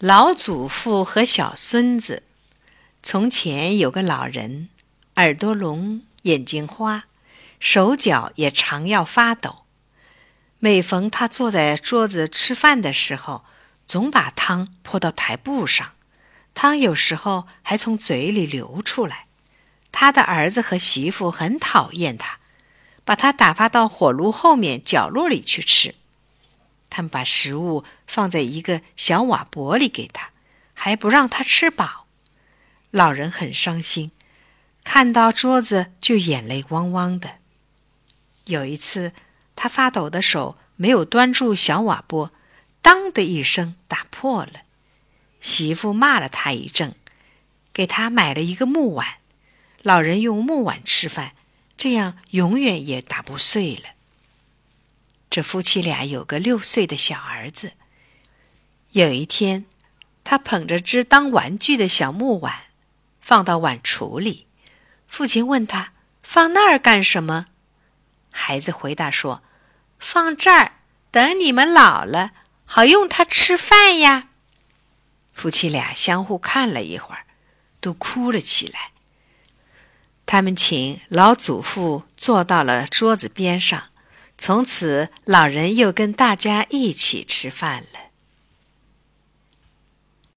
老祖父和小孙子。从前有个老人，耳朵聋，眼睛花，手脚也常要发抖。每逢他坐在桌子吃饭的时候，总把汤泼到台布上，汤有时候还从嘴里流出来。他的儿子和媳妇很讨厌他，把他打发到火炉后面角落里去吃。他们把食物放在一个小瓦钵里给他，还不让他吃饱。老人很伤心，看到桌子就眼泪汪汪的。有一次，他发抖的手没有端住小瓦钵，当的一声打破了。媳妇骂了他一阵，给他买了一个木碗。老人用木碗吃饭，这样永远也打不碎了。这夫妻俩有个六岁的小儿子。有一天，他捧着只当玩具的小木碗，放到碗橱里。父亲问他：“放那儿干什么？”孩子回答说：“放这儿，等你们老了，好用它吃饭呀。”夫妻俩相互看了一会儿，都哭了起来。他们请老祖父坐到了桌子边上。从此，老人又跟大家一起吃饭了。